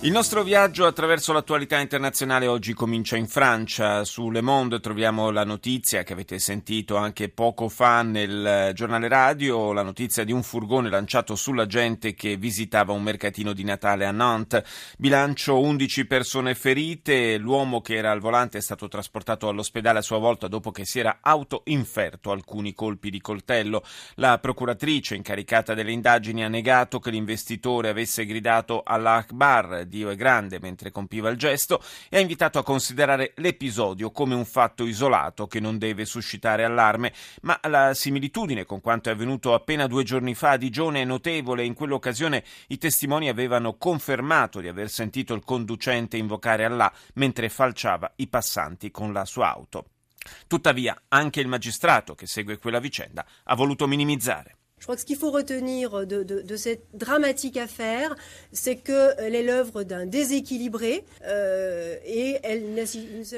Il nostro viaggio attraverso l'attualità internazionale oggi comincia in Francia. Su Le Monde troviamo la notizia che avete sentito anche poco fa nel giornale radio, la notizia di un furgone lanciato sulla gente che visitava un mercatino di Natale a Nantes. Bilancio 11 persone ferite, l'uomo che era al volante è stato trasportato all'ospedale a sua volta dopo che si era autoinferto alcuni colpi di coltello. La procuratrice incaricata delle indagini ha negato che l'investitore avesse gridato all'Akbar Dio è grande mentre compiva il gesto e ha invitato a considerare l'episodio come un fatto isolato che non deve suscitare allarme, ma la similitudine con quanto è avvenuto appena due giorni fa a Digione è notevole. In quell'occasione i testimoni avevano confermato di aver sentito il conducente invocare Allah mentre falciava i passanti con la sua auto. Tuttavia, anche il magistrato che segue quella vicenda ha voluto minimizzare. Je crois que ce qu'il faut retenir de, de, de, cette dramatique affaire, c'est qu'elle est l'œuvre d'un déséquilibré euh, et elle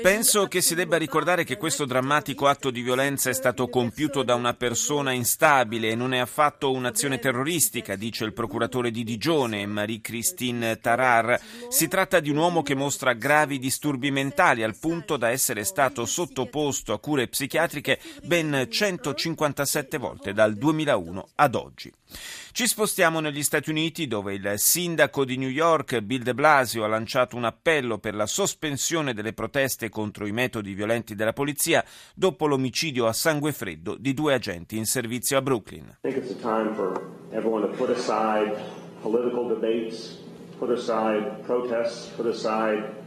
Penso che si debba ricordare che questo drammatico atto di violenza è stato compiuto da una persona instabile e non è affatto un'azione terroristica, dice il procuratore di Digione, Marie-Christine Tarar. Si tratta di un uomo che mostra gravi disturbi mentali al punto da essere stato sottoposto a cure psichiatriche ben 157 volte dal 2001 ad oggi. Ci spostiamo negli Stati Uniti dove il sindaco di New York, Bill de Blasio, ha lanciato un appello per la sospensione delle proteste contro i metodi violenti della polizia dopo l'omicidio a sangue freddo di due agenti in servizio a Brooklyn. Put aside political debates, put aside protests, put aside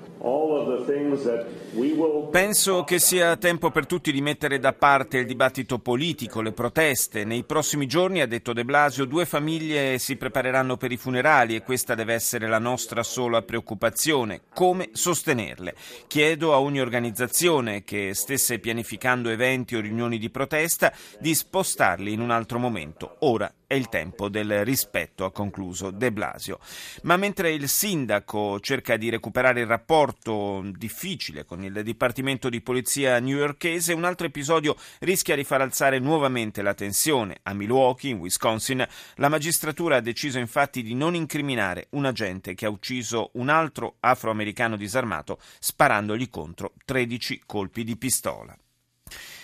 Penso che sia tempo per tutti di mettere da parte il dibattito politico, le proteste. Nei prossimi giorni, ha detto De Blasio, due famiglie si prepareranno per i funerali e questa deve essere la nostra sola preoccupazione. Come sostenerle? Chiedo a ogni organizzazione che stesse pianificando eventi o riunioni di protesta di spostarli in un altro momento. Ora è il tempo del rispetto, ha concluso De Blasio. Ma mentre il sindaco cerca di recuperare il rapporto difficile con il Dipartimento di Polizia newyorkese, un altro episodio rischia di far alzare nuovamente la tensione. A Milwaukee, in Wisconsin, la magistratura ha deciso infatti di non incriminare un agente che ha ucciso un altro afroamericano disarmato sparandogli contro 13 colpi di pistola.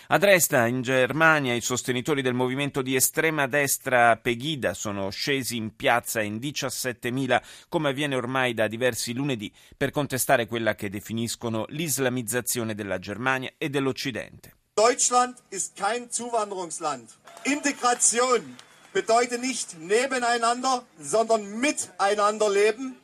A Dresda, in Germania, i sostenitori del movimento di estrema destra Pegida sono scesi in piazza in 17.000, come avviene ormai da diversi lunedì, per contestare quella che definiscono l'islamizzazione della Germania e dell'Occidente. Deutschland ist kein Zuwanderungsland. Integration bedeutet nicht nebeneinander, sondern miteinander leben.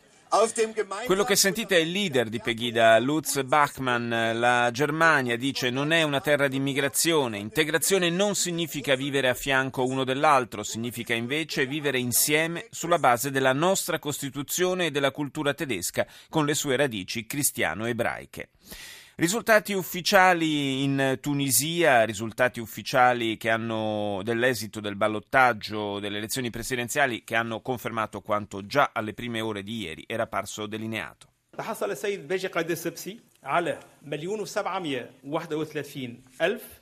Quello che sentite è il leader di Pegida, Lutz Bachmann. La Germania dice non è una terra di immigrazione. Integrazione non significa vivere a fianco uno dell'altro, significa invece vivere insieme sulla base della nostra Costituzione e della cultura tedesca con le sue radici cristiano-ebraiche. Risultati ufficiali in Tunisia, risultati ufficiali hanno dell'esito del ballottaggio delle elezioni presidenziali che hanno confermato quanto già alle prime ore di ieri era parso delineato. على مليون وسبعمية واحدة وثلاثين ألف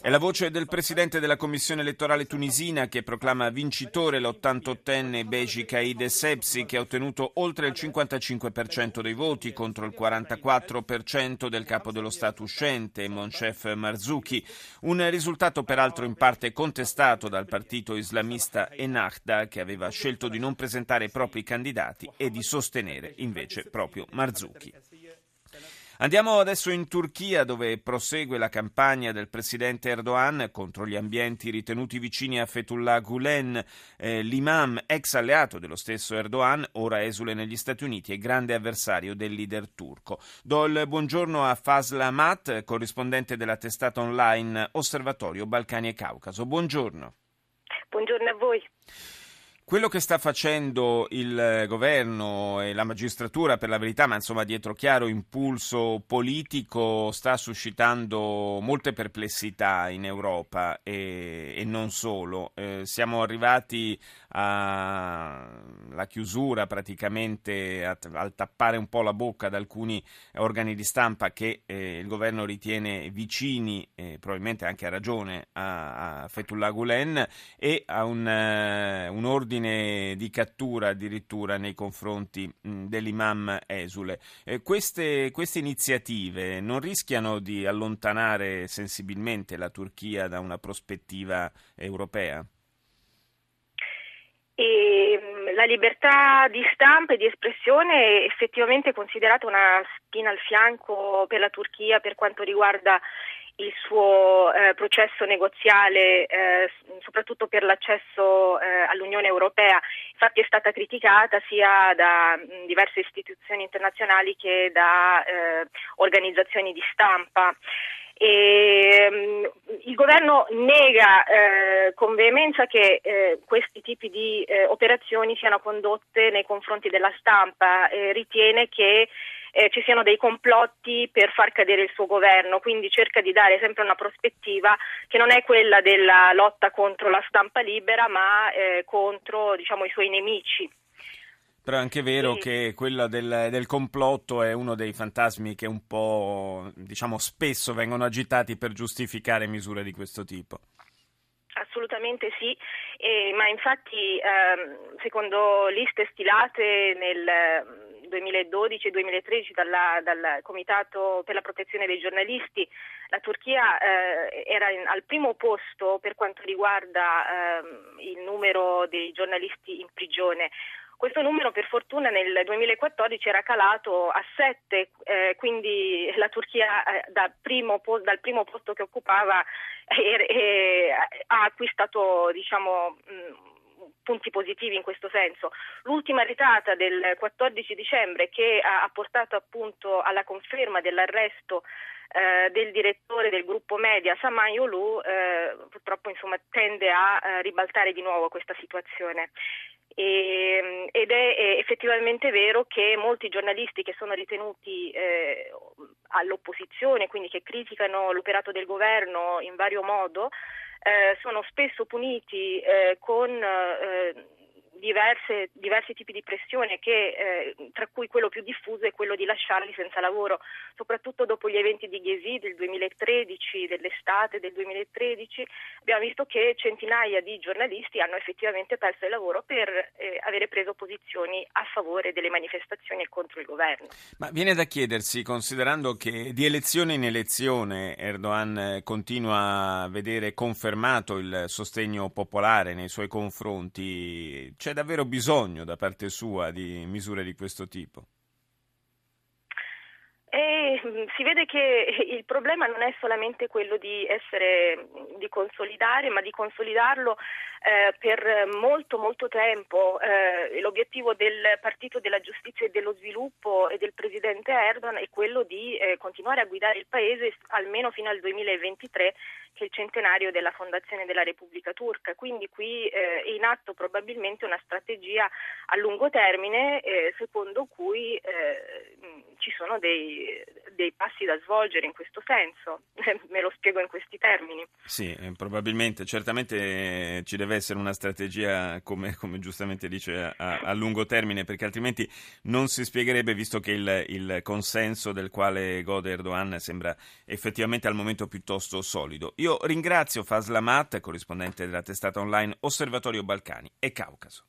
È la voce del presidente della commissione elettorale tunisina che proclama vincitore l'88enne Beji Kaid Essebsi che ha ottenuto oltre il 55% dei voti contro il 44% del capo dello Stato uscente Monchef Marzouki, un risultato peraltro in parte contestato dal partito islamista Ennahda che aveva scelto di non presentare i propri candidati e di sostenere invece proprio Marzouki. Andiamo adesso in Turchia dove prosegue la campagna del presidente Erdogan contro gli ambienti ritenuti vicini a Fethullah Gulen, eh, l'imam ex alleato dello stesso Erdogan, ora esule negli Stati Uniti e grande avversario del leader turco. Do il buongiorno a Fazla Amat, corrispondente della testata online Osservatorio Balcani e Caucaso. Buongiorno. Buongiorno a voi. Quello che sta facendo il governo e la magistratura, per la verità, ma insomma dietro chiaro impulso politico, sta suscitando molte perplessità in Europa e, e non solo. Eh, siamo arrivati alla chiusura praticamente, al tappare un po' la bocca ad alcuni organi di stampa che eh, il governo ritiene vicini, eh, probabilmente anche a ragione, a, a Fethullah Gulen e a un, uh, un ordine di cattura addirittura nei confronti dell'imam esule. Eh, queste, queste iniziative non rischiano di allontanare sensibilmente la Turchia da una prospettiva europea? E la libertà di stampa e di espressione è effettivamente considerata una spina al fianco per la Turchia per quanto riguarda il suo eh, processo negoziale, eh, soprattutto per l'accesso eh, all'Unione Europea. Infatti è stata criticata sia da mh, diverse istituzioni internazionali che da eh, organizzazioni di stampa. E, mh, il governo nega eh, con veemenza che eh, questi tipi di operazioni siano condotte nei confronti della stampa e ritiene che eh, ci siano dei complotti per far cadere il suo governo, quindi cerca di dare sempre una prospettiva che non è quella della lotta contro la stampa libera, ma eh, contro diciamo, i suoi nemici. Però è anche vero sì. che quella del, del, complotto è uno dei fantasmi che un po', diciamo, spesso vengono agitati per giustificare misure di questo tipo. Assolutamente sì, eh, ma infatti ehm, secondo liste stilate nel 2012 e 2013 dalla, dal Comitato per la protezione dei giornalisti, la Turchia eh, era in, al primo posto per quanto riguarda eh, il numero dei giornalisti in prigione. Questo numero per fortuna nel 2014 era calato a 7, eh, quindi la Turchia eh, dal, primo, dal, primo, posto che occupava eh, ha acquistato diciamo, mh, punti positivi in questo senso. L'ultima ritata del 14 dicembre che ha, portato appunto alla conferma dell'arresto eh, del direttore del gruppo media Saman Yolu eh, purtroppo insomma, tende a eh, ribaltare di nuovo questa situazione. E, ed è effettivamente vero che molti giornalisti che sono ritenuti eh, all'opposizione, quindi che criticano l'operato del governo in vario modo, eh, sono spesso puniti eh, con eh, diverse, diversi tipi di pressione, che, eh, tra cui quello più diffuso è quello di lasciarli senza lavoro, soprattutto dopo gli eventi di Ghesi del 2013, dell'estate del 2013, abbiamo visto che centinaia di giornalisti hanno effettivamente perso il lavoro per eh, avere preso posizioni a favore delle manifestazioni e contro il governo. Ma viene da chiedersi, considerando che di elezione in elezione Erdogan eh, continua a vedere confermato il sostegno popolare nei suoi confronti, c'è davvero bisogno da parte sua di misure di questo tipo? E mm, si vede che il problema non è solamente quello di essere, di consolidare, ma di consolidarlo eh, per molto molto tempo. Eh, l'obiettivo del Partito della Giustizia e dello Sviluppo e del Presidente Erdogan è quello di eh, continuare a guidare il Paese almeno fino al 2023 che è il centenario della fondazione della Repubblica Turca. Quindi qui eh, è in atto probabilmente una strategia a lungo termine eh, secondo cui eh, ci sono dei, dei, passi da svolgere in questo senso. Me lo spiego in questi termini. Sì, probabilmente, certamente ci deve deve essere una strategia, come, come giustamente dice, a, a, lungo termine, perché altrimenti non si spiegherebbe, visto che il, il consenso del quale gode Erdogan sembra effettivamente al momento piuttosto solido. Io ringrazio Faslamat, corrispondente della testata online Osservatorio Balcani e Caucaso.